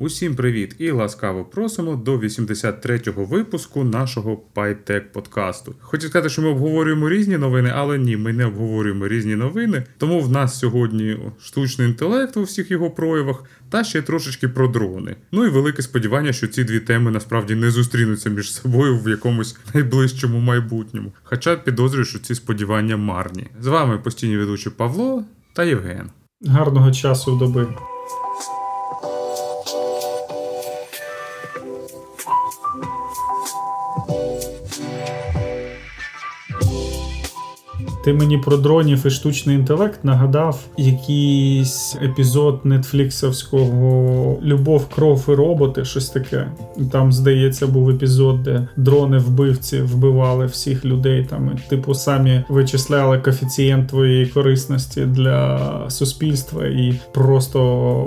Усім привіт і ласкаво просимо до 83-го випуску нашого PyTech подкасту. Хочу сказати, що ми обговорюємо різні новини, але ні, ми не обговорюємо різні новини. Тому в нас сьогодні штучний інтелект у всіх його проявах, та ще трошечки про дрони. Ну і велике сподівання, що ці дві теми насправді не зустрінуться між собою в якомусь найближчому майбутньому. Хоча підозрюю, що ці сподівання марні. З вами постійні ведучі Павло та Євген. Гарного часу доби. Ти мені про дронів і штучний інтелект нагадав якийсь епізод нетфліксовського Любов, кров і роботи, щось таке. Там, здається, був епізод, де дрони-вбивці вбивали всіх людей. Там, типу, самі вичисляли коефіцієнт твоєї корисності для суспільства і просто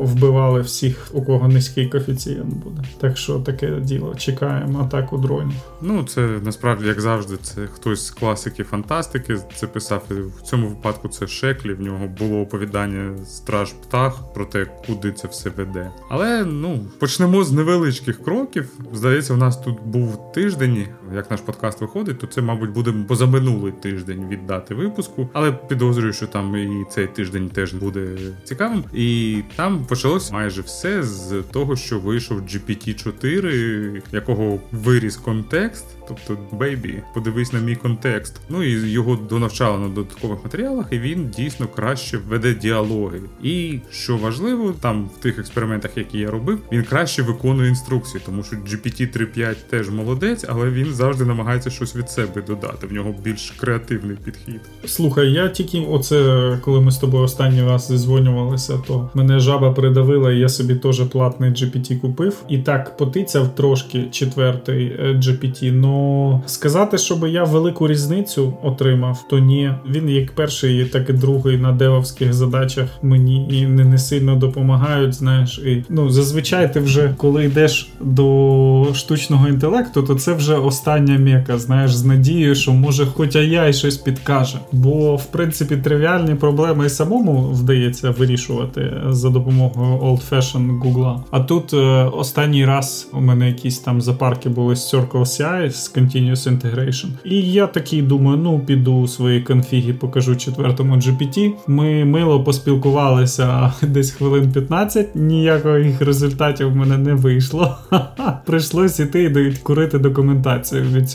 вбивали всіх, у кого низький коефіцієнт буде. Так що таке діло. Чекаємо атаку дронів. Ну, це насправді, як завжди, це хтось з класики фантастики. Це писав І в цьому випадку це Шеклі. В нього було оповідання Страж птах про те, куди це все веде. Але ну почнемо з невеличких кроків. Здається, у нас тут був тиждень. Як наш подкаст виходить, то це, мабуть, буде позаминулий тиждень від дати випуску. Але підозрюю, що там і цей тиждень теж буде цікавим. І там почалось майже все з того, що вийшов GPT-4, якого виріс контекст. Тобто, бейбі, подивись на мій контекст. Ну і його донавчали на додаткових матеріалах, і він дійсно краще веде діалоги. І що важливо, там в тих експериментах, які я робив, він краще виконує інструкції, тому що GPT 3.5 теж молодець, але він завжди намагається щось від себе додати. В нього більш креативний підхід. Слухай, я тільки оце, коли ми з тобою останній раз зізвонювалися, то мене жаба придавила, і я собі теж платний GPT купив. І так потицяв трошки четвертий е, GPT, но сказати, щоб я велику різницю отримав, то ні. Він як перший, так і другий на девовських задачах мені і не, не сильно допомагають. Знаєш, і ну зазвичай ти вже коли йдеш до штучного інтелекту, то це вже остання м'яка, знаєш, з надією, що може, хоч я й щось підкаже. Бо в принципі тривіальні проблеми і самому вдається вирішувати за допомогою old fashion Google. А тут е, останній раз у мене якісь там запарки були з Circle CI, з Continuous Integration. І я такий думаю, ну піду свої конфіги, покажу четвертому GPT. Ми мило поспілкувалися десь хвилин 15, ніяких результатів в мене не вийшло. Прийшлось іти і курити документацію від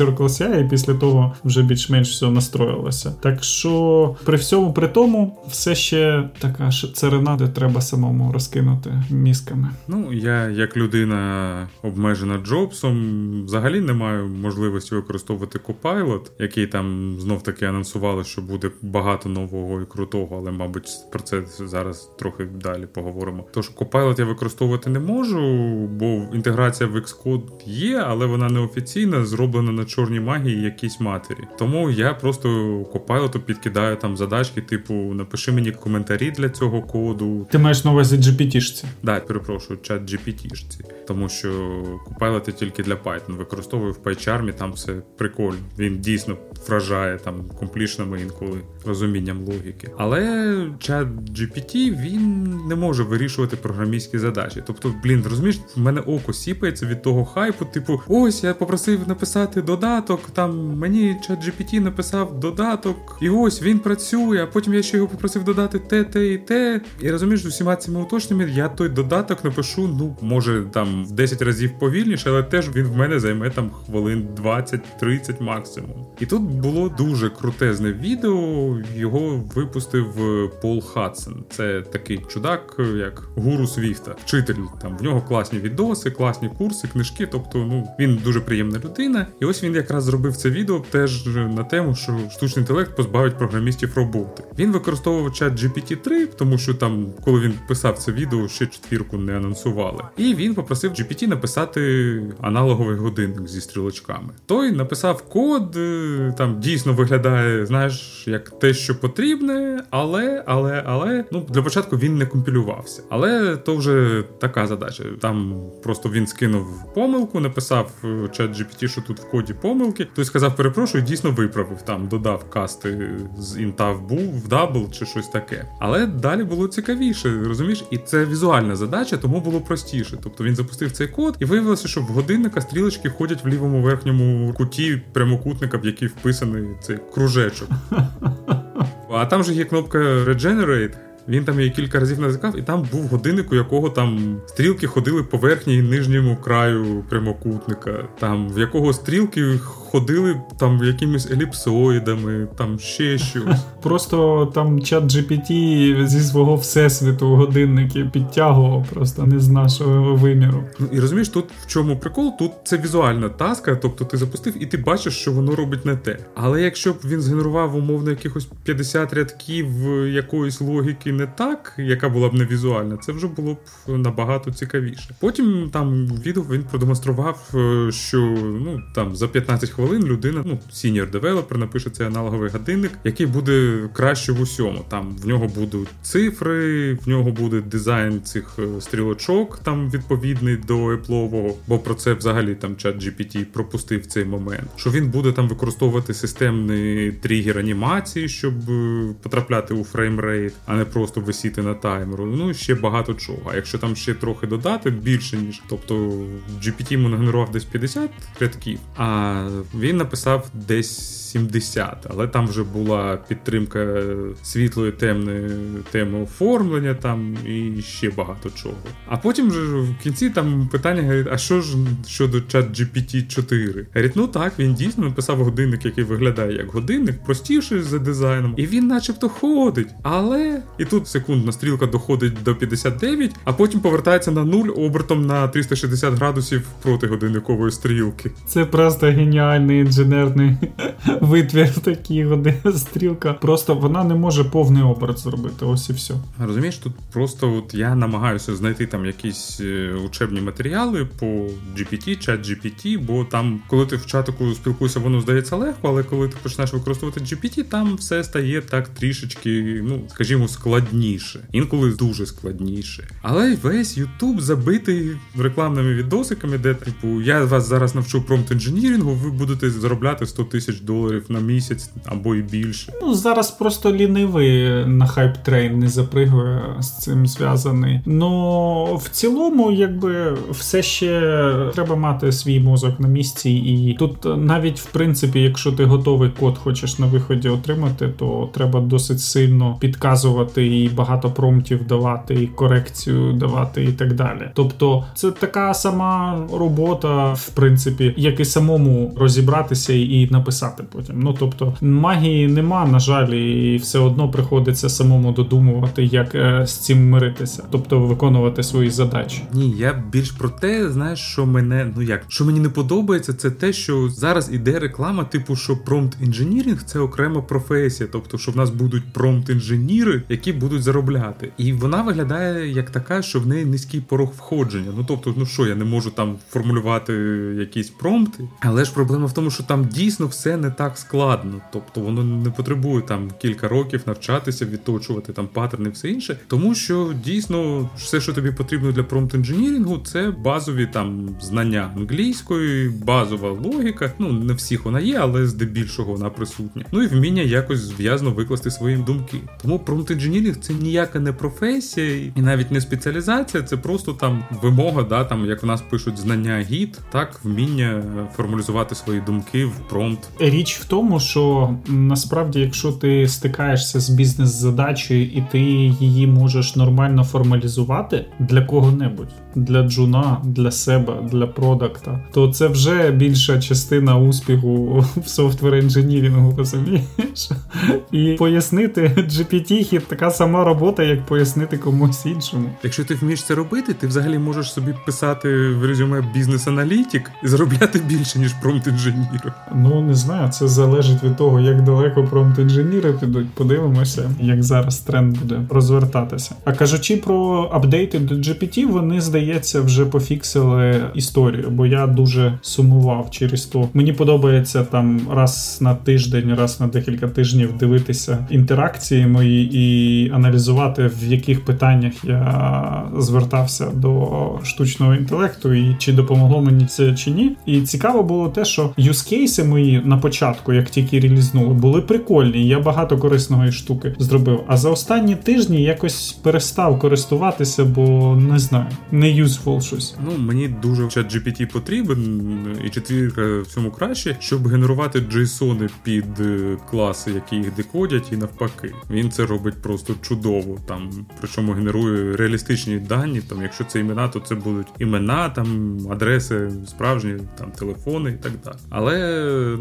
і після того вже більш-менш все настроїлося. Так що при всьому при тому, все ще така царина, де треба самому розкинути мізками. Ну, я як людина обмежена Джобсом, взагалі не маю можливості використовувати Copilot, який там знов таки анонсували, що буде багато нового і крутого, але, мабуть, про це зараз трохи далі поговоримо. Тож Copilot я використовувати не можу, бо інтеграція в Xcode є, але вона не офіційна, зроблена на чорній магії якійсь матері. Тому я просто Copilot підкидаю там задачки, типу напиши мені коментарі для цього коду. Ти маєш на увазі GPT-шці? Так, перепрошую, чат GPT-шці. Тому що я тільки для Python використовую в PyCharm там все прикольно. Він дійсно вражає там комплішнами інколи розумінням логіки. Але чат GPT він не може вирішувати програмістські задачі. Тобто, блін, розумієш, в мене око сіпається від того хайпу, типу, ось я попросив написати додаток. Там мені чат GPT написав додаток, і ось він працює. А потім я ще його попросив додати те, те і те. І розумієш, з усіма цими уточненнями я той додаток напишу. Ну може там в 10 разів повільніше, але теж він в мене займе там хвилин 20-30 максимум. І тут було дуже крутезне відео. Його випустив е, Пол Хадсон. Це такий чудак, як гуру Свіфта, вчитель. Там в нього класні відоси, класні курси, книжки. Тобто, ну він дуже приємна людина. І ось він якраз зробив це відео теж на тему, що штучний інтелект позбавить програмістів роботи. Він використовував чат GPT-3, тому що там, коли він писав це відео, ще четвірку не анонсували. І він попросив GPT написати аналоговий годинник зі стрілочками. Той написав код, е, там дійсно виглядає, знаєш, як те, що потрібне, але, але, але ну для початку він не компілювався. Але то вже така задача. Там просто він скинув помилку, написав е, чат GPT, що тут в коді помилки. Той сказав, перепрошую, дійсно виправив там, додав касти з інта в був в double чи щось таке. Але далі було цікавіше, розумієш? І це візуальна задача, тому було простіше. Тобто він запустив цей код, і виявилося, що в годинника стрілочки ходять в лівому верхньому куті прямокутника, в який вписаний цей кружечок. А там же є кнопка Regenerate, він там її кілька разів назикав, і там був годинник, у якого там стрілки ходили по верхній і нижньому краю прямокутника, там в якого стрілки ходили там якимись еліпсоїдами, там ще щось. Просто там чат GPT зі свого всесвіту годинники підтягував, просто не з нашого виміру. Ну і розумієш, тут в чому прикол? Тут це візуальна таска, тобто ти запустив і ти бачиш, що воно робить не те. Але якщо б він згенерував умовно якихось 50 рядків якоїсь логіки не так, яка була б не візуальна, це вже було б набагато цікавіше. Потім там відео він продемонстрував, е, що ну там за 15 хвилин людина, ну сіньор девелопер, напише цей аналоговий годинник, який буде краще в усьому. Там в нього будуть цифри, в нього буде дизайн цих е, стрілочок, там відповідний до Apple, бо про це взагалі там чат GPT пропустив цей момент. Що він буде там використовувати системний тригер анімації, щоб е, потрапляти у фреймрейт, а не просто висіти на таймеру. Ну ще багато чого. А якщо там ще трохи додати більше ніж, тобто GPT йому нагенерував десь 50 рядків, а він написав десь 70, але там вже була підтримка світлої темної теми оформлення, там і ще багато чого. А потім вже в кінці там питання говорить, а що ж щодо чат GPT 4? Говорить, ну так, він дійсно написав годинник, який виглядає як годинник, простіший за дизайном, і він начебто ходить. Але і тут секундна стрілка доходить до 59, а потім повертається на нуль обертом на 360 градусів проти годинникової стрілки. Це просто геніальний інженерний витвір такий годин стрілка. Просто вона не може повний оберт зробити. Ось і все. Розумієш, тут просто от я намагаюся знайти там якісь е, учебні матеріали по GPT, чат GPT, бо там, коли ти в чатику спілкуєшся, воно здається легко, але коли ти починаєш використовувати GPT, там все стає так трішечки, ну скажімо, складніше. Інколи дуже складніше. Але весь YouTube забитий рекламними відосиками, де типу я вас зараз навчу промпт інженірінгу, ви будете заробляти 100 тисяч доларів на місяць або і більше. Ну зараз просто лінивий на хайп трейн не запригує з цим зв'язаний. Ну в цілому, якби все ще треба мати свій мозок на місці, і тут навіть в принципі, якщо ти готовий код хочеш на виході отримати, то треба досить сильно підказувати і багато промптів давати, і корекцію давати, і так далі. Тобто, це така сама робота, в принципі, як і самому розібратися і написати потім. Ну тобто магії нема, на жаль, і все одно приходиться самому додумувати, як е, з цим миритися, тобто виконувати свої задачі. Ні, я більш про те, знаєш, що мене ну як що мені не подобається, це те, що зараз іде реклама, типу, що промпт інженірінг це окрема професія, тобто, що в нас будуть промпт інженіри, які будуть заробляти, і вона виглядає як така, що в неї низький порог входження. Ну тобто, ну що я не можу там формулювати якісь промпти, але ж проблема в тому, що там дійсно все не так складно, тобто воно не потребує там кілька років навчатися, відточувати там паттерни, і все інше, тому що дійсно все, що тобі потрібно для промпт інженірінгу, це базові там знання англійської, базова логіка. Ну не всіх вона є, але здебільшого вона присутня. Ну і вміння якось зв'язно викласти свої думки. Тому промпт інженірінг це ніяка не професія і навіть не спеціалізація, це просто там вимога, да там як в нас пишуть знання гід, так вміння формалізувати свої думки в промпт. Річ в тому, що насправді, якщо ти стикаєшся з бізнес-задачею і ти її можеш нормально формалізувати для кого-небудь, для джуна, для себе, для продакта, то це вже більша частина успіху в софтвер інженірінгу, розумієш? І пояснити GPT така сама робота, як пояснити комусь іншому. Якщо ти вмієш це робити, ти взагалі можеш собі писати в резюме бізнес-аналітик і заробляти більше, ніж промпт інженір. Ну не знаю, це залежить від того, як далеко промпт інженіри підуть. Подивимося, як зараз тренд буде розвертатися. А кажучи про апдейти до GPT, вони здається здається, вже пофіксили історію, бо я дуже сумував через то. Мені подобається там раз на тиждень, раз на декілька тижнів дивитися інтеракції мої і аналізувати, в яких питаннях я звертався до штучного інтелекту, і чи допомогло мені це чи ні. І цікаво було те, що юзкейси мої на початку, як тільки релізнули, були прикольні. Я багато корисної штуки зробив. А за останні тижні якось перестав користуватися, бо не знаю, не юзфул щось. Ну мені дуже чат GPT потрібен, і четвірка в цьому краще, щоб генерувати JSON під е, класи, які їх декодять, і навпаки. Він це робить просто чудово. Там причому генерує реалістичні дані. Там, якщо це імена, то це будуть імена, там адреси справжні, там телефони і так далі. Але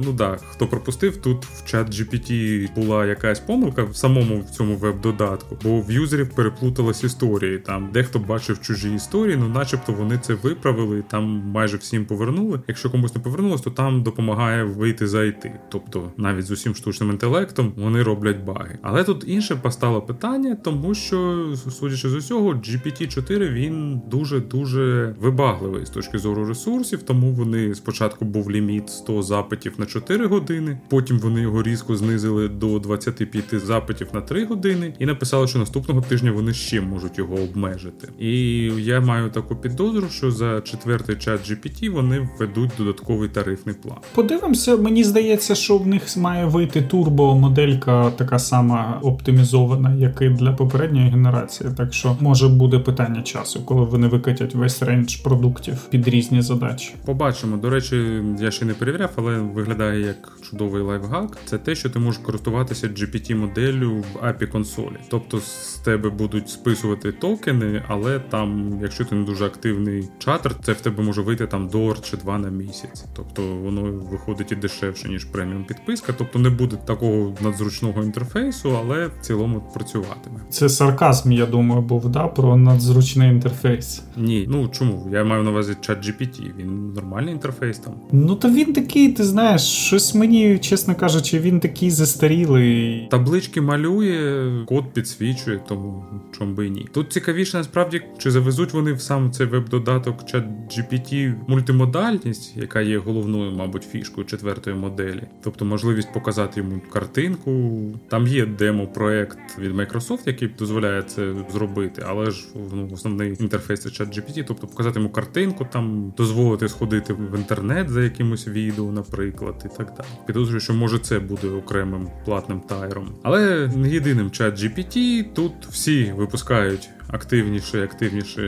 ну да, хто пропустив, тут в чат GPT була якась помилка в самому в цьому веб-додатку, бо в юзерів переплуталась історії. Там дехто бачив чужі історії, ну начебто вони це виправили, там майже всім повернули. Якщо комусь не повернулось, то там допомагає вийти за IT. Тобто навіть з усім штучним інтелектом вони роблять баги. Але тут інше постало питання, тому що, судячи з усього, GPT-4 він дуже дуже вибагливий з точки зору ресурсів, тому вони спочатку був ліміт 100 запитів на 4 години, потім вони його різко знизили до 25 запитів на 3 години, і написали, що наступного тижня вони ще можуть його обмежити. І я маю таку підозру, що за четвертий чат GPT вони введуть додатковий тарифний план. Подивимося, мені здається, що в них має вийти турбо-моделька така сама оптимізована, як і для попередньої генерації. Так що може буде питання часу, коли вони викатять весь range продуктів під різні задачі. Побачимо. До речі, я ще не перевіряв, але виглядає як чудовий лайфхак. Це те, що ти можеш користуватися GPT-моделлю в API консолі. Тобто з тебе будуть списувати токени, але там, якщо ти не дуже активний чатер, це в тебе може вийти там долар чи два на місяць. Тобто воно виходить і дешевше, ніж преміум підписка. Тобто не буде такого надзручного інтерфейсу, але в цілому працюватиме. Це сарказм, я думаю, був да про надзручний інтерфейс. Ні, ну чому? Я маю на увазі чат GPT, Він нормальний інтерфейс там. Ну то він такий, ти знаєш, щось мені, чесно кажучи, він такий застарілий. Таблички малює, код підсвічує, тому чому би і ні. Тут цікавіше насправді, чи завезуть вони в сам цей веб-додаток чат GPT мультимодальність, яка є головною, мабуть, фішкою четвертої моделі. Тобто можливість показати йому картинку. Там є демо-проект від Microsoft, який дозволяє це зробити, але ж ну, основний інтерфейс це чат GPT, тобто показати йому картинку, там дозволити сходити в інтернет за якимось відео, наприклад, і так далі. Підозрюю, що може це буде окремим платним тайром. Але не єдиним чат GPT, тут всі випускають активніше і активніше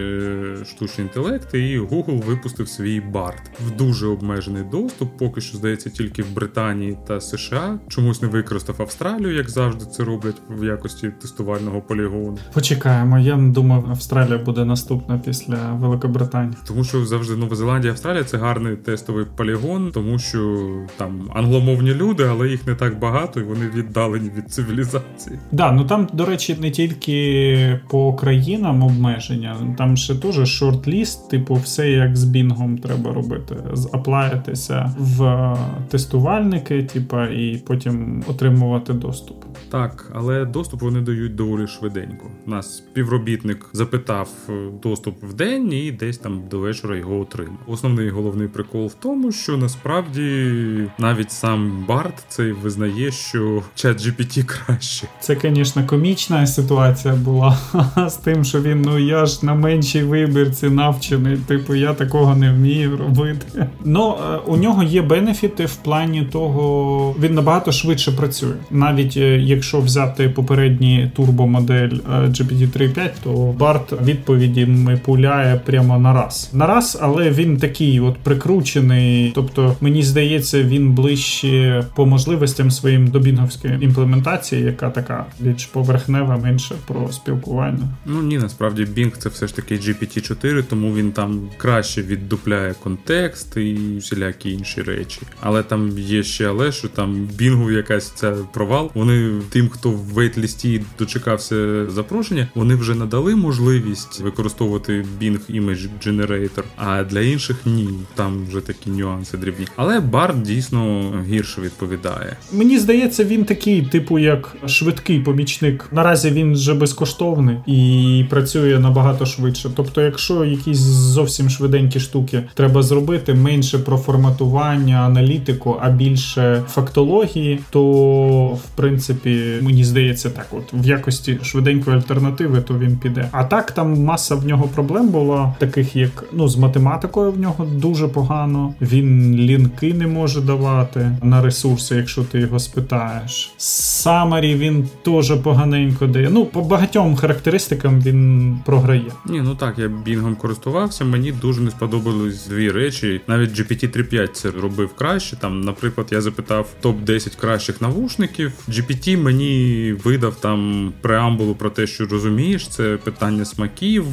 штучні інтелекти, і Google випустив свій BART в дуже обмежений доступ. Поки що здається тільки в Британії та США. Чомусь не використав Австралію, як завжди це роблять в якості тестувального полігону. Почекаємо. Я думав, Австралія буде наступна після Великобританії. Тому що завжди Нова Зеландія, Австралія це гарний тестовий полігон, тому що там англомовні люди, але їх не так багато, і вони віддалені від цивілізації. Да, ну там, до речі, не тільки по країні країнам обмеження. Там ще теж шорт-ліст, типу, все як з бінгом треба робити. Аплаятися в тестувальники, типу, і потім отримувати доступ. Так, але доступ вони дають доволі швиденько. Нас співробітник запитав е, доступ в день і десь там до вечора його отримав. Основний головний прикол в тому, що насправді навіть сам Барт цей визнає, що чат GPT краще. Це, звісно, комічна ситуація була з тим, що він ну я ж на меншій вибірці навчений. Типу, я такого не вмію робити. Ну е, у нього є бенефіти в плані того, він набагато швидше працює, навіть е, якщо взяти попередній турбомодель GPT 3.5, то Барт відповіді пуляє прямо на раз. На раз, але він такий от прикручений. Тобто, мені здається, він ближче по можливостям своїм до бінговської імплементації, яка така більш поверхнева, менше про спілкування. Ну ні, насправді Bing це все ж таки GPT-4, тому він там краще віддупляє контекст і всілякі інші речі. Але там є ще але, що там Bing якась ця провал. Вони тим, хто в вейтлісті дочекався запрошення, вони вже надали можливість використовувати Bing Image Generator, а для інших ні. Там вже такі нюанси дрібні. Але Bard дійсно гірше відповідає. Мені здається, він такий, типу, як швидкий помічник. Наразі він вже безкоштовний і і працює набагато швидше. Тобто, якщо якісь зовсім швиденькі штуки треба зробити, менше про форматування, аналітику, а більше фактології, то в принципі мені здається, так, от в якості швиденької альтернативи, то він піде. А так там маса в нього проблем була, таких як ну з математикою в нього дуже погано. Він лінки не може давати на ресурси, якщо ти його спитаєш. Самарі він теж поганенько дає. Ну, по багатьом характеристикам він програє. Ні, ну так, я бінгом користувався. Мені дуже не сподобались дві речі. Навіть GPT-3.5 це робив краще. Там, наприклад, я запитав топ 10 кращих навушників. GPT мені видав там преамбулу про те, що розумієш, це питання смаків,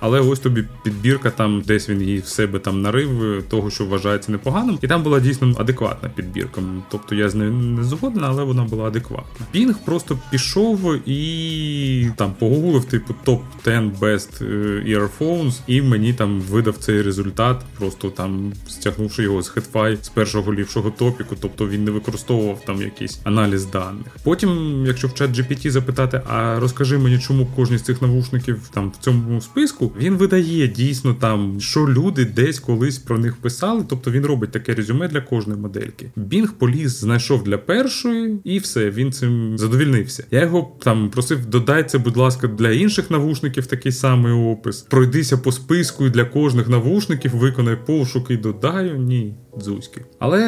але ось тобі підбірка там, десь він її в себе там нарив, того, що вважається непоганим, і там була дійсно адекватна підбірка. Тобто я з нею не згоден, але вона була адекватна. Бінг просто пішов і там погуглив, типу, топ 10 best е, earphones, і мені там видав цей результат, просто там стягнувши його з HeadFi з першого ліпшого топіку, тобто він не використовував там якийсь аналіз даних. Потім, якщо в чат GPT запитати, а розкажи мені, чому кожен з цих навушників там в цьому списку, він видає дійсно там, що люди десь колись про них писали, тобто він робить таке резюме для кожної модельки. Бінг поліз знайшов для першої, і все, він цим задовільнився. Я його там просив, додай це, будь ласка, для інших навушників такий самий опис. Пройдися по списку і для кожних навушників, виконай пошук і додаю. Ні, дзузьки. Але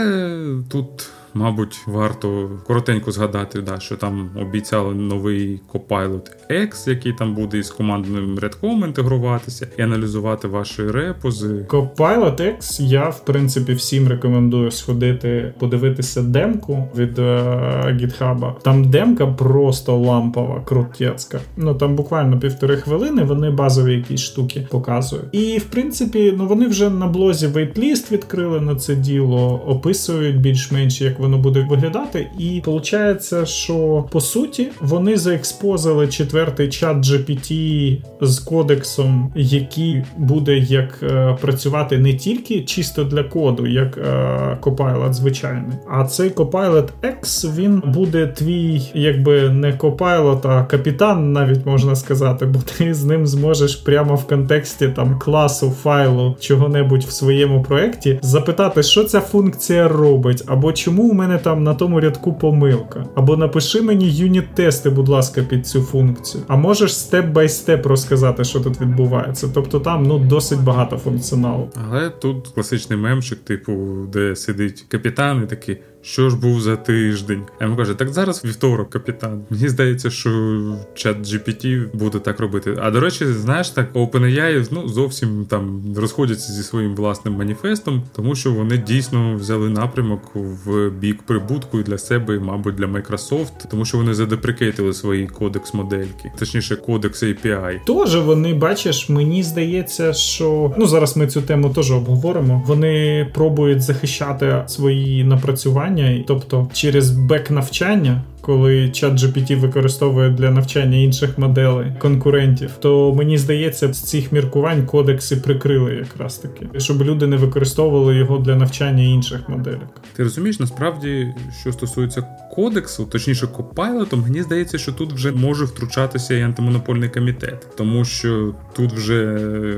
тут мабуть, варто коротенько згадати, да, що там обіцяли новий Copilot X, який там буде із командним редком інтегруватися і аналізувати ваші репози. Copilot X я, в принципі, всім рекомендую сходити, подивитися демку від uh, GitHub. Там демка просто лампова, крутецька. Ну там буквально півтори хвилини вони базові якісь штуки показують. І в принципі, ну вони вже на блозі вейтліст відкрили на це діло, описують більш-менш як воно буде виглядати. І виходить, що по суті вони заекспозили четвертий чат GPT з кодексом, який буде як е, працювати не тільки чисто для коду, як е, Copilot звичайний, а цей Copilot X він буде твій, якби не Copilot, а капітан, навіть можна сказати, бо ти з ним зможеш прямо в контексті там класу, файлу, чого-небудь в своєму проєкті запитати, що ця функція робить, або чому мене там на тому рядку помилка. Або напиши мені юніт-тести, будь ласка, під цю функцію. А можеш step-by-step розказати, що тут відбувається. Тобто там ну досить багато функціоналу. Але тут класичний мемчик, типу, де сидить капітан і такий. Що ж був за тиждень? Я йому кажу, так зараз вівторок, капітан. Мені здається, що чат GPT буде так робити. А до речі, знаєш, так OpenAI ну, зовсім там розходяться зі своїм власним маніфестом, тому що вони дійсно взяли напрямок в бік прибутку для себе, і, мабуть, для Microsoft, тому що вони задеприкейтили свої кодекс модельки, точніше, кодекс API. Тоже вони бачиш, мені здається, що ну зараз ми цю тему теж обговоримо. Вони пробують захищати свої напрацювання навчання, тобто через бек навчання коли чат GPT використовує для навчання інших моделей конкурентів, то мені здається, з цих міркувань кодекси прикрили якраз таки, щоб люди не використовували його для навчання інших моделей. Ти розумієш, насправді, що стосується кодексу, точніше Copilot, мені здається, що тут вже може втручатися і антимонопольний комітет, тому що тут вже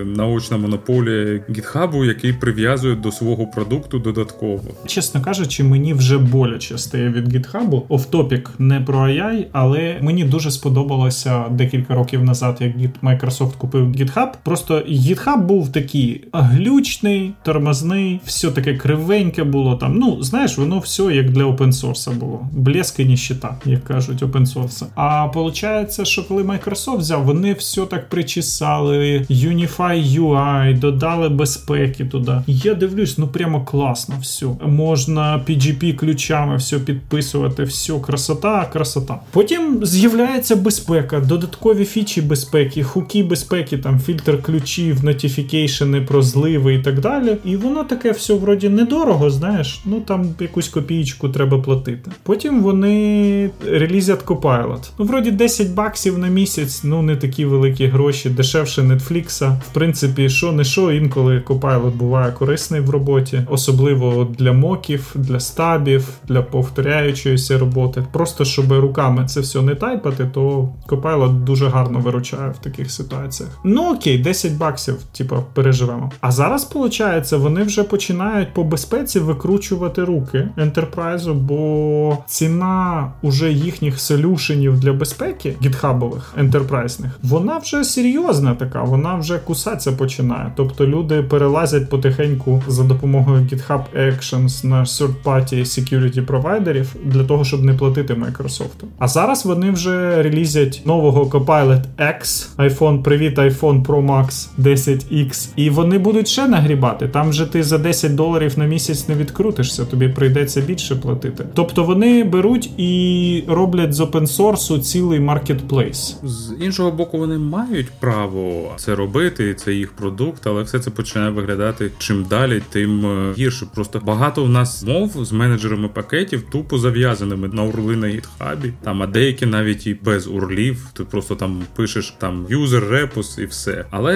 наочна монополія гітхабу, який прив'язує до свого продукту додатково. Чесно кажучи, мені вже боляче стає від гітхабу. Офтопік не про AI, але мені дуже сподобалося декілька років назад, як Microsoft купив GitHub. Просто GitHub був такий глючний, тормозний, все таке кривеньке було там. Ну, знаєш, воно все як для опенсорса було. Блеск і ніщита, як кажуть, опенсорса. А виходить, що коли Microsoft взяв, вони все так причесали, Unify UI, додали безпеки туди. Я дивлюсь, ну прямо класно все. Можна PGP ключами все підписувати, все красота красота, красота. Потім з'являється безпека, додаткові фічі безпеки, хуки безпеки, там фільтр ключів, нотіфікейшени про зливи і так далі. І воно таке все вроді недорого, знаєш, ну там якусь копійку треба платити. Потім вони релізять Copilot. Ну, вроді 10 баксів на місяць, ну не такі великі гроші, дешевше Netflix. В принципі, що не що, інколи Copilot буває корисний в роботі, особливо для моків, для стабів, для повторяючоїся роботи. Просто просто щоб руками це все не тайпати, то Copilot дуже гарно виручає в таких ситуаціях. Ну окей, 10 баксів, типу, переживемо. А зараз, виходить, вони вже починають по безпеці викручувати руки Enterprise, бо ціна уже їхніх солюшенів для безпеки гітхабових ентерпрайзних, вона вже серйозна така, вона вже кусатися починає. Тобто люди перелазять потихеньку за допомогою GitHub Actions на third-party security провайдерів для того, щоб не платити Microsoft. А зараз вони вже релізять нового Copilot X, iPhone, привіт, iPhone Pro Max 10X, і вони будуть ще нагрібати. Там же ти за 10 доларів на місяць не відкрутишся, тобі прийдеться більше платити. Тобто вони беруть і роблять з опенсорсу цілий маркетплейс. З іншого боку, вони мають право це робити, це їх продукт, але все це починає виглядати чим далі, тим е, гірше. Просто багато в нас мов з менеджерами пакетів тупо зав'язаними на урли на. Там а деякі навіть і без урлів. Ти просто там пишеш там юзер репус і все. Але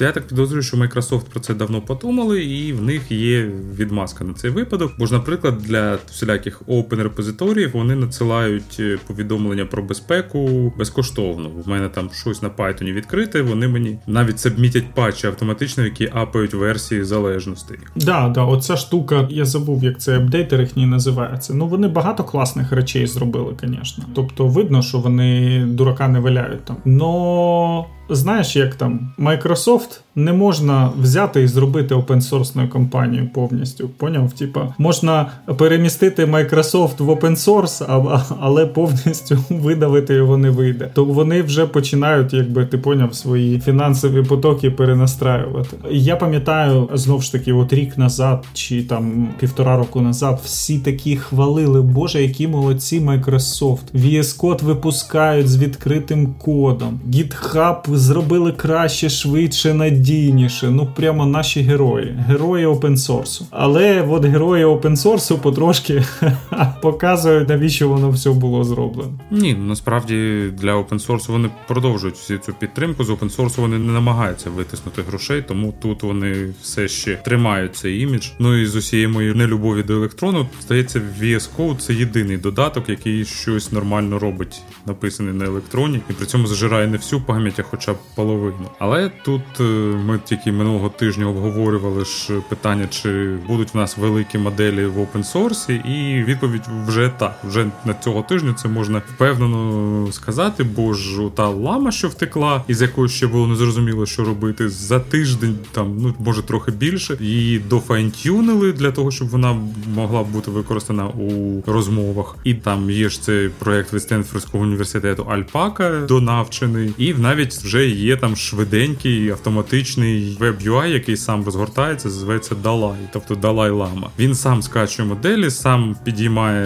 я так підозрюю, що Microsoft про це давно подумали, і в них є відмазка на цей випадок. Бо ж, наприклад, для всіляких open репозиторіїв вони надсилають е, повідомлення про безпеку безкоштовно. У мене там щось на Python відкрите. Вони мені навіть сабмітять патчі автоматично, які апають версії залежностей. Да, да, оця штука, я забув, як це апдейтер їхній називається. Ну вони багато класних речей зробили, звісно. Тобто видно, що вони дурака не валяють там. Но знаєш, як там Microsoft не можна взяти і зробити опенсорсною компанією повністю. Поняв? Типа можна перемістити Microsoft в open source, але повністю видавити його не вийде. То вони вже починають, якби ти поняв, свої фінансові потоки перенастраювати. Я пам'ятаю знов ж таки, от рік назад чи там півтора року назад, всі такі хвалили, Боже, які молодці Microsoft. VS Code випускають з відкритим кодом. GitHub зробили краще, швидше, надійніше. Ну прямо наші герої, герої опенсорсу. Але от герої опенсорсу потрошки показують, навіщо воно все було зроблено. Ні, насправді для опенсорсу вони продовжують всі цю підтримку. З опенсорсу вони не намагаються витиснути грошей, тому тут вони все ще тримають цей імідж. Ну і з усієї моєї нелюбові до електрону, здається, VS Code це єдиний додаток, який щось нормально робить, написаний на електроні, і при цьому зажирає не всю пам'ять, а хоча б половину. Але тут е, ми тільки минулого тижня обговорювали ж питання, чи будуть в нас великі моделі в опенсорсі, і відповідь вже так. Вже на цього тижня це можна впевнено сказати, бо ж та лама, що втекла, із якою ще було незрозуміло, що робити за тиждень, там ну може трохи більше, її дофайнтюнили для того, щоб вона могла бути використана у розмовах. І там є ж цей проект від Стенфордського університету Альпака донавчений, і навіть вже є там швиденький автоматичний веб-UI, який сам розгортається, зветься Dalai, тобто Dalai Lama. Він сам скачує моделі, сам підіймає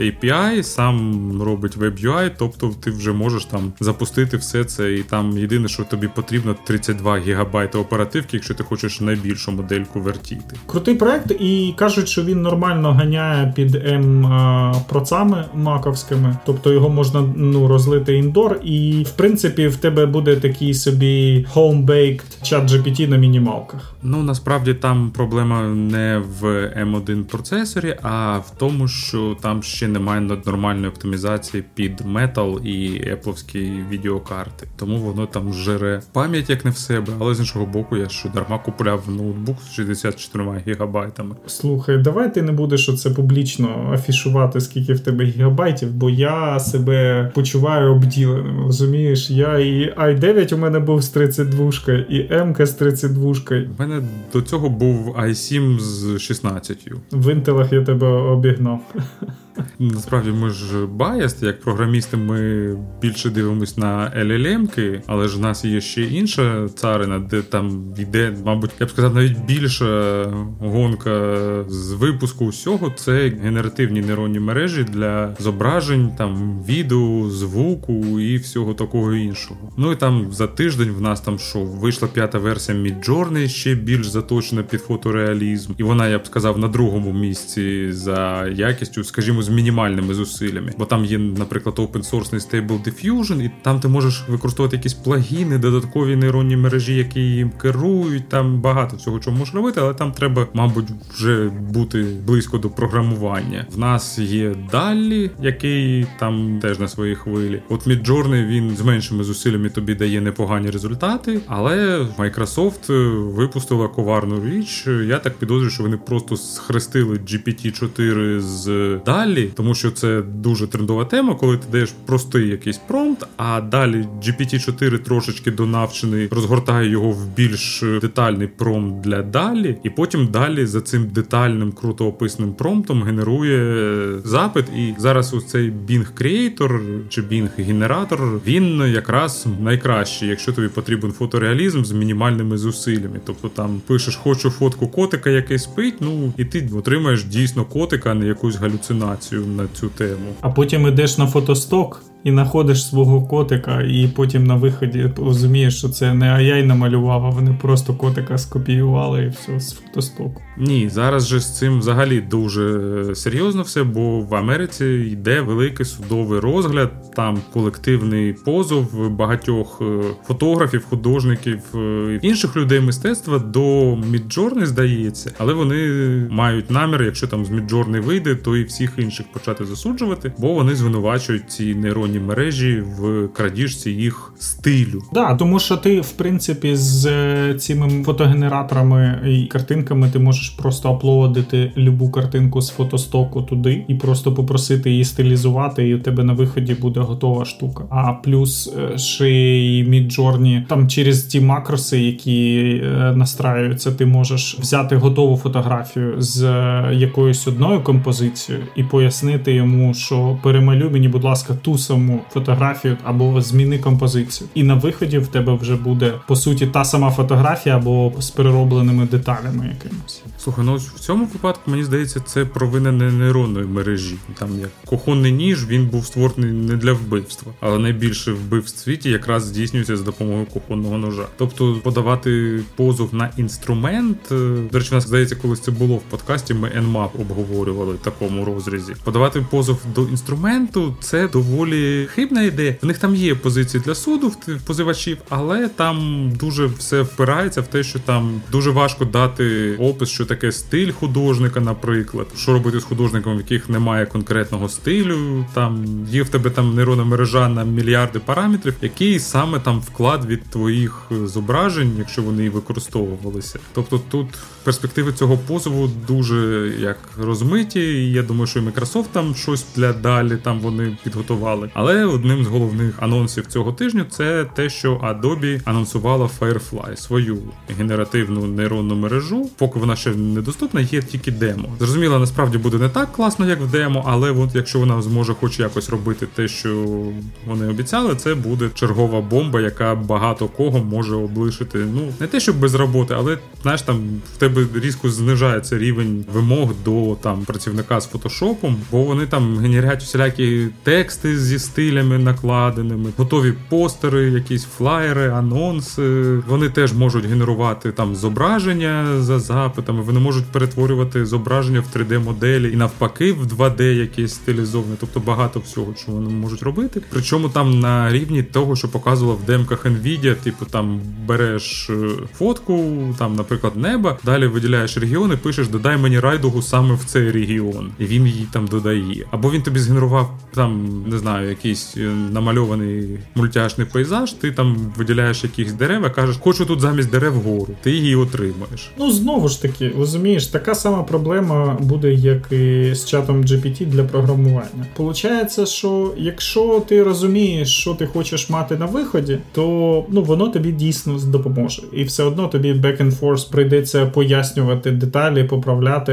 API, сам робить веб-UI, тобто ти вже можеш там запустити все це, і там єдине, що тобі потрібно 32 гігабайти оперативки, якщо ти хочеш найбільшу модельку вертіти. Крутий проект, і кажуть, що він нормально ганяє під М процами маковськими, тобто його можна ну розлити індор, і в принципі в тебе буде такий собі home-baked чат GPT на мінімалках. Ну насправді там проблема не в M1 процесорі, а в тому, що там ще немає нормальної оптимізації під Metal і Apple відеокарти. Тому воно там жере пам'ять як не в себе, але з іншого боку, я що дарма купляв ноутбук з 64 гігабайтами. Слухай, давай ти не будеш оце публічно афішувати, скільки в тебе гігабайтів, бо я себе почуваю обділеним. Розумієш, я і i9 у мене був з 32 і М з 32 У мене до цього був i7 з 16 В інтелах я тебе обігнав. Насправді ми ж баяст, як програмісти, ми більше дивимось на LLM-ки, але ж в нас є ще інша царина, де там йде, мабуть, я б сказав, навіть більша гонка з випуску усього. Це генеративні нейронні мережі для зображень, там відео, звуку і всього такого іншого. Ну і там за тиждень в нас там що вийшла п'ята версія Midjourney, ще більш заточена під фотореалізм, і вона, я б сказав, на другому місці за якістю, скажімо, з мінімальними зусиллями. Бо там є, наприклад, open source Stable Diffusion, і там ти можеш використовувати якісь плагіни, додаткові нейронні мережі, які їм керують. Там багато цього чого можеш робити, але там треба, мабуть, вже бути близько до програмування. В нас є Далі, який там теж на своїй хвилі. От Midjourney, він з меншими зусиллями тобі дає непогані результати, але Microsoft випустила коварну річ. Я так підозрюю, що вони просто схрестили GPT-4 з далі, тому що це дуже трендова тема, коли ти даєш простий якийсь промпт, а далі GPT-4 трошечки донавчений, розгортає його в більш детальний промпт для далі, і потім далі за цим детальним круто описним промптом генерує запит. І зараз ось цей Bing Creator чи Bing генератор він якраз найкращий, якщо тобі потрібен фотореалізм з мінімальними зусиллями. Тобто там пишеш, хочу фотку котика, який спить. Ну і ти отримаєш дійсно котика, а не якусь галюцинацію на цю тему. А потім ідеш на фотосток і знаходиш свого котика, і потім на виході розумієш, що це не AI намалював, а вони просто котика скопіювали і все з фотостоку. Ні, зараз же з цим взагалі дуже серйозно все, бо в Америці йде великий судовий розгляд, там колективний позов багатьох е, фотографів, художників е, інших людей мистецтва до Міджорни, здається, але вони мають намір, якщо там з Міджорни вийде, то і всіх інших почати засуджувати, бо вони звинувачують ці нейронні мережі в крадіжці їх стилю. Да, тому що ти, в принципі, з е, цими фотогенераторами і картинками ти можеш просто аплоадити любу картинку з фотостоку туди і просто попросити її стилізувати, і у тебе на виході буде готова штука. А плюс е, ще й Midjourney, там через ті макроси, які е, настраюються, ти можеш взяти готову фотографію з якоюсь одною композицією і пояснити йому, що перемалюй мені, будь ласка, ту саму фотографію або зміни композицію. І на виході в тебе вже буде по суті та сама фотографія або з переробленими деталями якимось. Слухай, ну в цьому випадку мені здається, це провина не нейронної мережі. Там як кухонний ніж він був створений не для вбивства, але найбільше вбивств в світі якраз здійснюється за допомогою кухонного ножа. Тобто подавати позов на інструмент. е, До речі, у нас здається, колись це було в подкасті. Ми NMAP обговорювали в такому розрізі. Подавати позов до інструменту це доволі хибна ідея. В них там є позиції для суду позивачів, але там дуже все впирається в те, що там дуже важко дати опис, що таке стиль художника, наприклад, що робити з художником, в яких немає конкретного стилю. Там є в тебе там нейронна мережа на мільярди параметрів, який саме там вклад від твоїх зображень, якщо вони використовувалися. Тобто тут перспективи цього позову дуже як розмиті. Я думаю, що і Microsoft там щось для далі там вони підготували. Але одним з головних анонсів цього тижня це те, що Adobe анонсувала Firefly, свою генеративну нейронну мережу. Поки вона ще недоступна, є тільки демо. Зрозуміло, насправді буде не так класно, як в демо, але от якщо вона зможе хоч якось робити те, що вони обіцяли, це буде чергова бомба, яка багато кого може облишити. Ну не те, щоб без роботи, але знаєш, там в тебе різко знижається рівень вимог до там працівника з фотошопом, бо вони там генерять всілякі тексти зі стилями накладеними, готові постери, якісь флаєри, анонси. Вони теж можуть генерувати там зображення за запитами. Вони можуть перетворювати зображення в 3D-моделі і навпаки в 2D якесь стилізоване. Тобто багато всього, що вони можуть робити. Причому там на рівні того, що показувала в демках Nvidia, типу там береш е, фотку, там, наприклад, неба, далі виділяєш регіон і пишеш додай мені райдугу саме в цей регіон, і він її там додає. Або він тобі згенерував там, не знаю, якийсь е, намальований мультяшний пейзаж, ти там виділяєш якісь дерева, кажеш, хочу тут замість дерев гору, ти її отримаєш. Ну знову ж таки, розумієш, така сама проблема буде, як і з чатом GPT для програмування. Получається, що якщо ти розумієш, що ти хочеш мати на виході, то ну воно тобі дійсно допоможе. І все одно тобі back and forth прийдеться пояснювати деталі, поправляти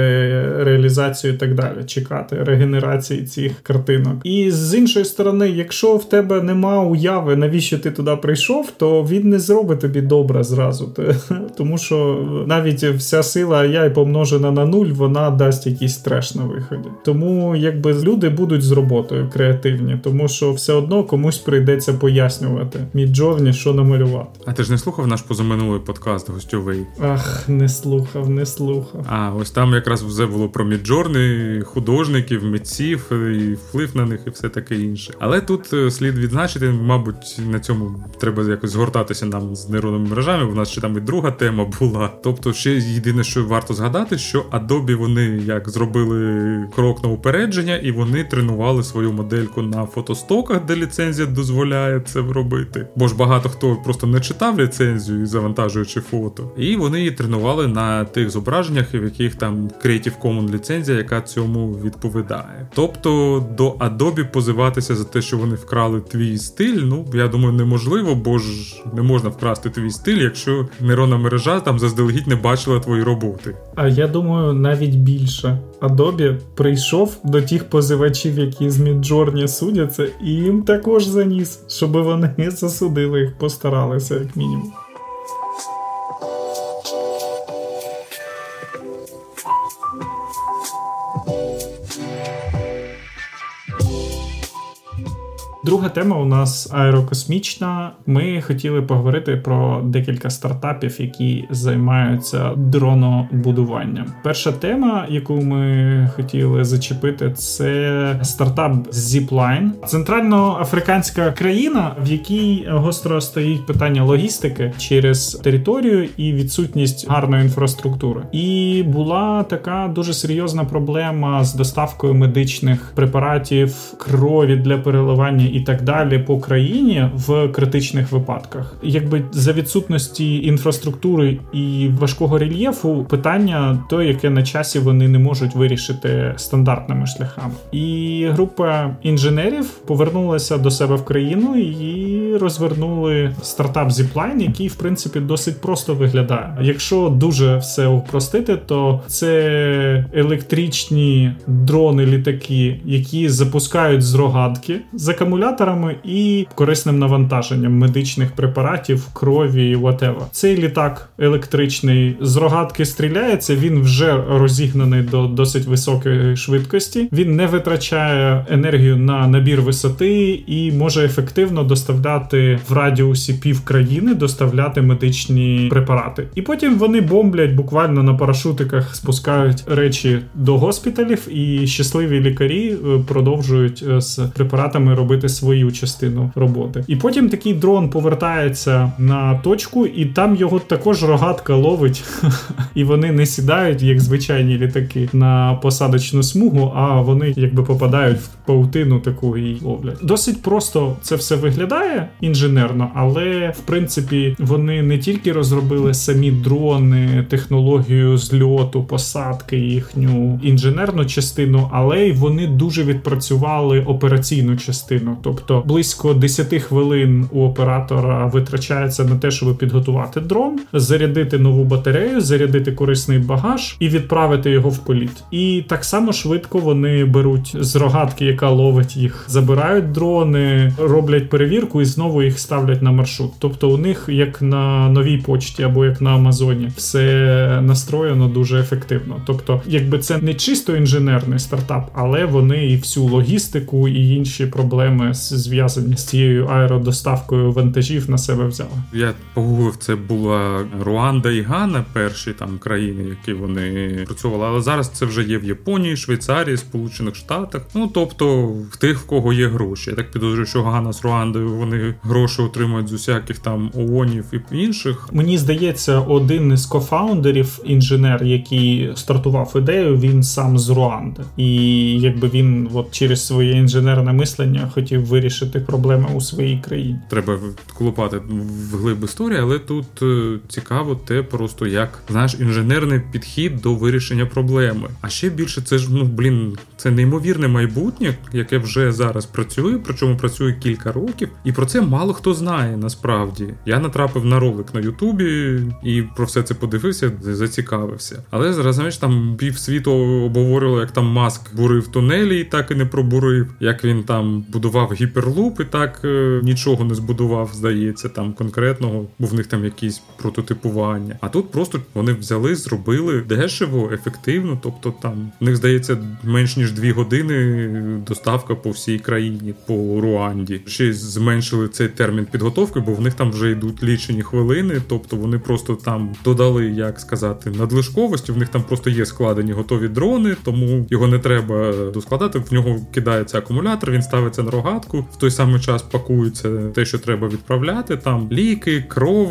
реалізацію і так далі, чекати регенерації цих картинок. І з іншої сторони, якщо в тебе нема уяви, навіщо ти туди прийшов, то він не зробить тобі добре зразу. Тому що навіть вся сила AI помножена на нуль, вона дасть якийсь треш на виході. Тому якби люди будуть з роботою креативні, тому що все одно комусь прийдеться пояснювати Міджорні, що намалювати. А ти ж не слухав наш позаминулий подкаст гостьовий? Ах, не слухав. Слухав, не слухав. А, ось там якраз все було про міджорни, художників, митців, і вплив на них, і все таке інше. Але тут е, слід відзначити, мабуть, на цьому треба якось згортатися нам з нейронними мережами. У нас ще там і друга тема була. Тобто, ще єдине, що варто згадати, що Adobe вони як зробили крок на упередження, і вони тренували свою модельку на фотостоках, де ліцензія дозволяє це робити. Бо ж багато хто просто не читав ліцензію, завантажуючи фото, і вони її тренували на тих зображеннях, в яких там Creative Commons ліцензія, яка цьому відповідає. Тобто до Adobe позиватися за те, що вони вкрали твій стиль. Ну я думаю, неможливо, бо ж не можна вкрасти твій стиль, якщо нейронна мережа там заздалегідь не бачила твої роботи. А я думаю, навіть більше. Adobe прийшов до тих позивачів, які з Midjourney судяться, і їм також заніс, щоб вони засудили їх, постаралися, як мінімум. Друга тема у нас аерокосмічна. Ми хотіли поговорити про декілька стартапів, які займаються дронобудуванням. Перша тема, яку ми хотіли зачепити, це стартап Zipline. центральноафриканська країна, в якій гостро стоїть питання логістики через територію і відсутність гарної інфраструктури. І була така дуже серйозна проблема з доставкою медичних препаратів, крові для переливання і так далі по країні в критичних випадках. Якби за відсутності інфраструктури і важкого рельєфу питання, то яке на часі вони не можуть вирішити стандартними шляхами. І група інженерів повернулася до себе в країну і розвернули стартап Zipline, який в принципі досить просто виглядає. Якщо дуже все упростити, то це електричні дрони-літаки, які запускають з рогатки з акумулятора акумуляторами і корисним навантаженням медичних препаратів, крові, whatever. Цей літак електричний з рогатки стріляється. Він вже розігнаний до досить високої швидкості. Він не витрачає енергію на набір висоти і може ефективно доставляти в радіусі пів країни, доставляти медичні препарати. І потім вони бомблять буквально на парашутиках, спускають речі до госпіталів, і щасливі лікарі е, продовжують е, з препаратами робити свою частину роботи. І потім такий дрон повертається на точку, і там його також рогатка ловить, і вони не сідають, як звичайні літаки, на посадочну смугу, а вони якби попадають в паутину таку і ловлять. Досить просто це все виглядає інженерно, але в принципі вони не тільки розробили самі дрони, технологію зльоту, посадки, їхню інженерну частину, але й вони дуже відпрацювали операційну частину. Тобто близько 10 хвилин у оператора витрачається на те, щоб підготувати дрон, зарядити нову батарею, зарядити корисний багаж і відправити його в політ. І так само швидко вони беруть з рогатки, яка ловить їх, забирають дрони, роблять перевірку і знову їх ставлять на маршрут. Тобто у них як на новій почті або як на Амазоні, все настроєно дуже ефективно. Тобто, якби це не чисто інженерний стартап, але вони і всю логістику і інші проблеми зв'язані з цією аеродоставкою вантажів на себе взяли. Я погуглив, це була Руанда і Гана, перші там країни, які вони працювали. Але зараз це вже є в Японії, Швейцарії, Сполучених Штатах. Ну тобто в тих, в кого є гроші. Я так підозрюю, що Гана з Руандою вони гроші отримують з усяких там ООНів і інших. Мені здається, один із кофаундерів, інженер, який стартував ідею, він сам з Руанди, і якби він от через своє інженерне мислення хотів вирішити проблеми у своїй країні. Треба клопати в глиб історії, але тут е, цікаво те, просто як знаєш, інженерний підхід до вирішення проблеми. А ще більше це ж ну блін, це неймовірне майбутнє, яке вже зараз працює, причому працює кілька років, і про це мало хто знає насправді. Я натрапив на ролик на Ютубі і про все це подивився, зацікавився. Але знаєш, там пів світу обговорювали, як там маск бурив тунелі і так і не пробурив, як він там будував запропонував гіперлуп і так е, нічого не збудував, здається, там конкретного, бо в них там якісь прототипування. А тут просто вони взяли, зробили дешево, ефективно. Тобто там в них здається менш ніж дві години доставка по всій країні, по Руанді. Ще зменшили цей термін підготовки, бо в них там вже йдуть лічені хвилини. Тобто вони просто там додали, як сказати, надлишковості. В них там просто є складені готові дрони, тому його не треба доскладати. В нього кидається акумулятор, він ставиться на рогатку. В той самий час пакується те, що треба відправляти. Там ліки, кров.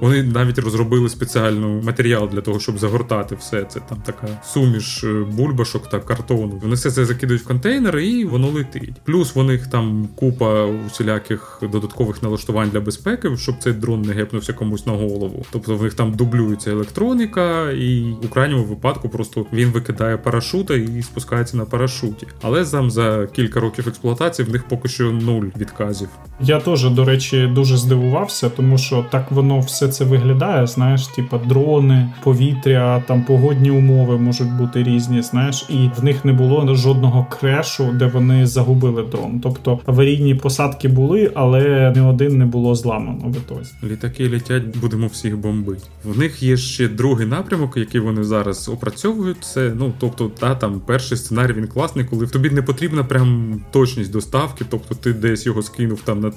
Вони навіть розробили спеціальний матеріал для того, щоб загортати все це. Там така суміш е, бульбашок та картону. Вони все це закидують в контейнери і воно летить. Плюс в них там купа усіляких додаткових налаштувань для безпеки, щоб цей дрон не гепнувся комусь на голову. Тобто в них там дублюється електроніка, і у крайньому випадку просто він викидає парашута і спускається на парашуті. Але там за кілька років експлуатації в них поки що нуль відказів. Я теж, до речі, дуже здивувався, тому що так воно все це виглядає. Знаєш, типа дрони, повітря, там погодні умови можуть бути різні. Знаєш, і в них не було жодного крешу, де вони загубили дрон. Тобто аварійні посадки були, але не один не було зламано в ітозі. Літаки летять, будемо всіх бомбити. В них є ще другий напрямок, який вони зараз опрацьовують. Це ну тобто, та там перший сценарій він класний, коли тобі не потрібна прям точність доставки, тобто ти десь його скинув там на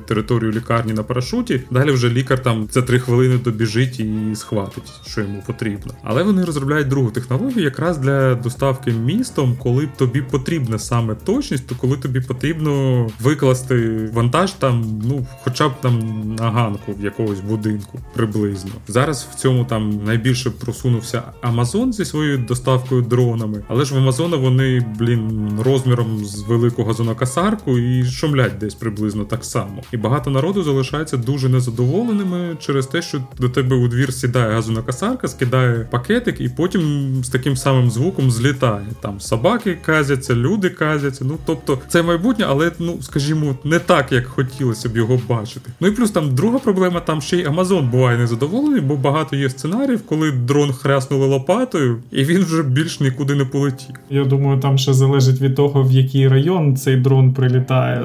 територію лікарні на парашуті. Далі вже лікар там за три хвилини добіжить і схватить, що йому потрібно. Але вони розробляють другу технологію, якраз для доставки містом, коли тобі потрібна саме точність, то коли тобі потрібно викласти вантаж там, ну хоча б там на ганку в якогось будинку приблизно. Зараз в цьому там найбільше просунувся Амазон зі своєю доставкою дронами, але ж в Амазона вони, блін, розміром з великого газонокосарку і шумлять десь приблизно так само. І багато народу залишається дуже незадоволеними через те, що до тебе у двір сідає газонокосарка, скидає пакетик, і потім з таким самим звуком злітає. Там собаки казяться, люди казяться. Ну тобто це майбутнє, але ну скажімо, не так, як хотілося б його бачити. Ну і плюс там друга проблема, там ще й Амазон буває незадоволений, бо багато є сценаріїв, коли дрон хряснули лопатою, і він вже більш нікуди не полетів. Я думаю, там ще залежить від того, в який район цей дрон прилітає.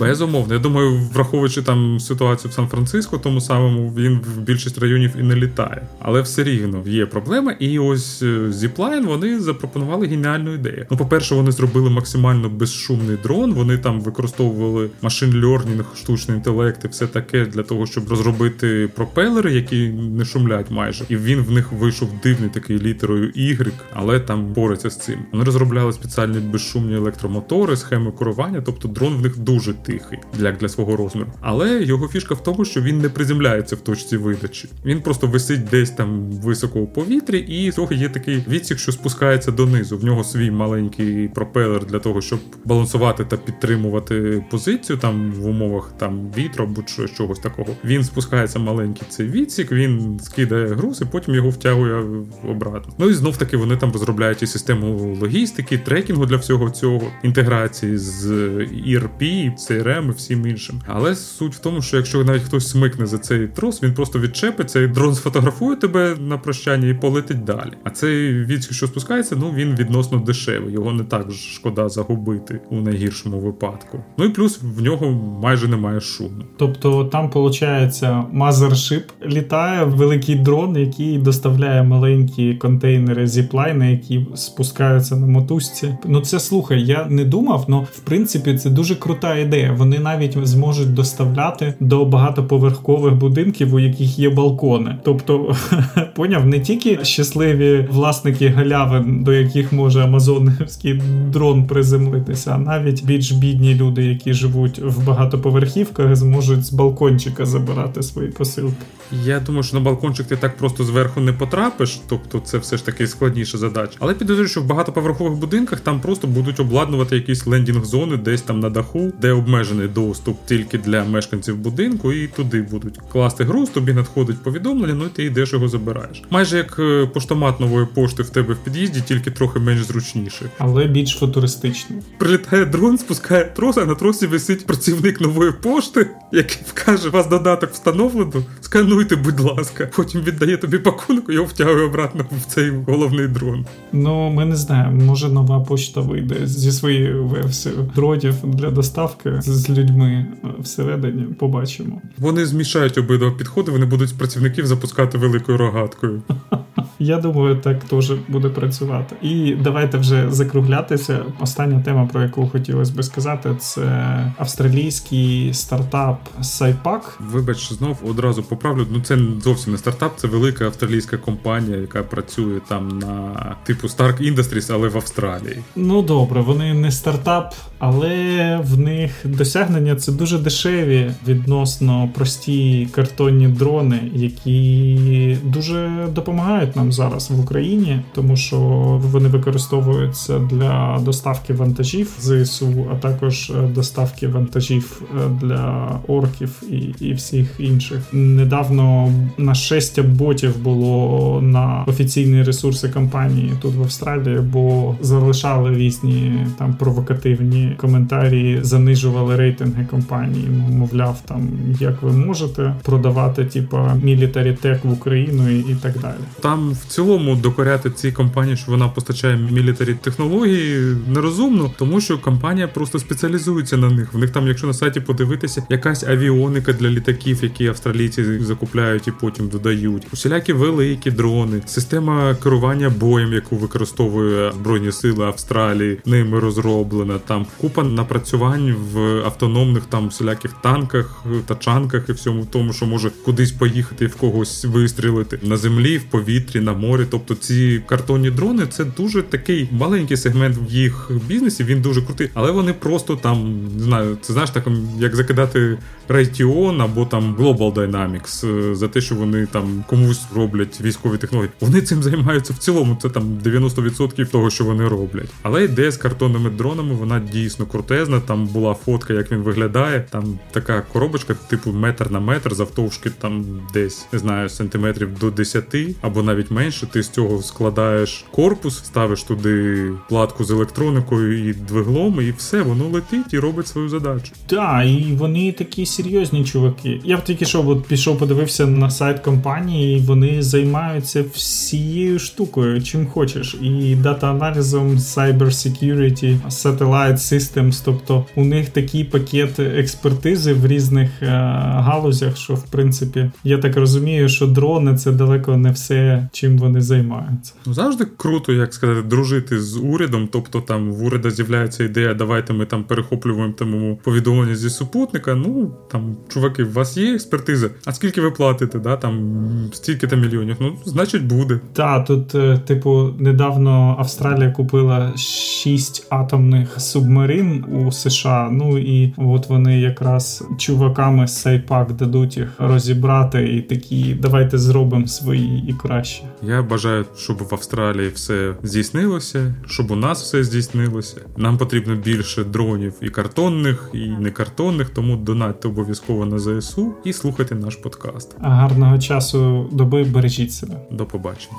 Безумовно. Я думаю, враховуючи там ситуацію в Сан-Франциско, тому самому він в більшість районів і не літає. Але все рівно є проблема. І ось е, Zipline вони запропонували геніальну ідею. Ну, по-перше, вони зробили максимально безшумний дрон. Вони там використовували машин льорнінг, штучний інтелект і все таке для того, щоб розробити пропелери, які не шумлять майже. І він в них вийшов дивний такий літерою Y, але там бореться з цим. Вони розробляли спеціальні безшумні електромотори, схеми керування, тобто дрон в них дуже тихий для для свого розміру. Але його фішка в тому, що він не приземляється в точці видачі. Він просто висить десь там високо у повітрі, і того є такий відсік, що спускається донизу. В нього свій маленький пропелер для того, щоб балансувати та підтримувати позицію там в умовах там вітру або чогось такого. Він спускається маленький цей відсік, він скидає груз і потім його втягує обратно. Ну і знов таки вони там розробляють і систему логістики, трекінгу для всього цього, інтеграції з ERP, CRM і всім іншим. Але суть в тому, що якщо навіть хтось смикне за цей трос, він просто відчепиться, і дрон сфотографує тебе на прощання і полетить далі. А цей відсік, що спускається, ну він відносно дешевий. Його не так шкода загубити у найгіршому випадку. Ну і плюс в нього майже немає шуму. Тобто там виходить мазершип літає великий дрон, який доставляє маленькі контейнери зіплайни, які спускаються на мотузці. Ну це слухай, я не думав, але в принципі це дуже крута ідея. Вони навіть зможуть доставляти до багатоповерхових будинків, у яких є балкони. Тобто, поняв, не тільки щасливі власники галявин, до яких може амазонівський дрон приземлитися, а навіть більш бідні люди, які живуть в багатоповерхівках, зможуть з балкончика забирати свої посилки. Я думаю, що на балкончик ти так просто зверху не потрапиш, тобто це все ж таки складніша задача. Але підозрюю, що в багатоповерхових будинках там просто будуть обладнувати якісь лендінг-зони десь там на даху, де обмежений доступ тільки для мешканців будинку, і туди будуть класти груз, тобі надходить повідомлення, ну і ти йдеш його забираєш. Майже як е, поштомат нової пошти в тебе в під'їзді, тільки трохи менш зручніше. Але більш футуристично. Прилітає дрон, спускає трос, а на тросі висить працівник нової пошти, який вкаже, вас додаток встановлено, скануйте, будь ласка. Потім віддає тобі пакунок, його втягує обратно в цей головний дрон. Ну, ми не знаємо. Може нова почта вийде зі своєю версією дронів для доставки з людьми всередині. Побачимо. Вони змішають обидва підходи, вони будуть працівників запускати великою рогаткою. Я думаю, так теж буде працювати. І давайте вже закруглятися. Остання тема, про яку хотілося би сказати, це австралійський стартап Сайпак. Вибач, знов одразу поправлю. Ну це зовсім не стартап, це велика австралійська компанія, яка працює там на типу Stark Industries, але в Австралії. Ну добре, вони не стартап, але в них досягнення це дуже дешеві відносно прості картонні дрони, які дуже допомагають нам зараз в Україні, тому що вони використовуються для доставки вантажів ЗСУ, а також е, доставки вантажів е, для орків і і всіх інших. Недавно на шестя ботів було на офіційні ресурси компанії тут в Австралії, бо залишали різні там провокативні коментарі, занижували рейтинги компанії. Мовляв, там як ви можете продавати, типа мілітарі тек в Україну і, і так далі. Там в цілому докоряти цій компанії, що вона постачає мілітарі технології, нерозумно, тому що компанія просто спеціалізується на них. В них там, якщо на сайті подивитися, якась авіоника для літаків, які австралійці закупляють і потім додають, усілякі великі дрони, система керування боєм, яку використовує збройні сили Австралії, ними розроблена. Там купа напрацювань в автономних там всіляких танках, тачанках і всьому тому, що може кудись поїхати в когось вистрілити на землі, в повітрі, на морі. Тобто ці картонні дрони це дуже такий маленький сегмент в їх бізнесі. Він дуже крутий, але вони просто там не знаю, це знаєш так, як закидати Raytheon або там Global Dynamics е, за те, що вони там комусь роблять військові технології. Вони цим займаються в цілому. Це там 90% того, що вони роблять. Але ідея з картонними дронами, вона дійсно крутезна. Там була фотка, як він виглядає. Там така коробочка, типу метр на метр, завтовшки там десь не знаю, сантиметрів до 10 або навіть менше. Ти з цього складаєш корпус, ставиш туди платку з електроникою і двиглом, і все, воно летить і робить свою задачу. Так, і вони такі серйозні чуваки. Я б тільки що от пішов, подивився на сайт компанії, і вони займаються всією штукою, чим хочеш. І дата-аналізом, cyber security, satellite systems, тобто у них такий пакет експертизи в різних е- галузях, що в принципі я так розумію, що дрони це далеко не все, чим вони займаються. Ну, завжди круто, як сказати, дружити з урядом. Тобто там в уряда з'являється ідея, давайте ми там перехоплюємо тому повідомлення зі супутника. Ну там, чуваки, у вас є експертиза? А скільки ви платите? Да? Там стільки то мільйонів? Ну, значить, буде. Так, тут, е, типу, недавно Австралія купила шість атомних субмарин у США. Ну і от вони якраз чуваками з Сайпак дадуть їх розібрати і такі, давайте зробимо свої і краще. Я бажаю, щоб в Австралії все здійснилося, щоб у нас все здійснилося. Нам потрібно більше дронів і картонних, і некартонних, тому донатьте обов'язково на ЗСУ і слухайте наш подкаст. Гарного часу доби бережіть себе. До побачення.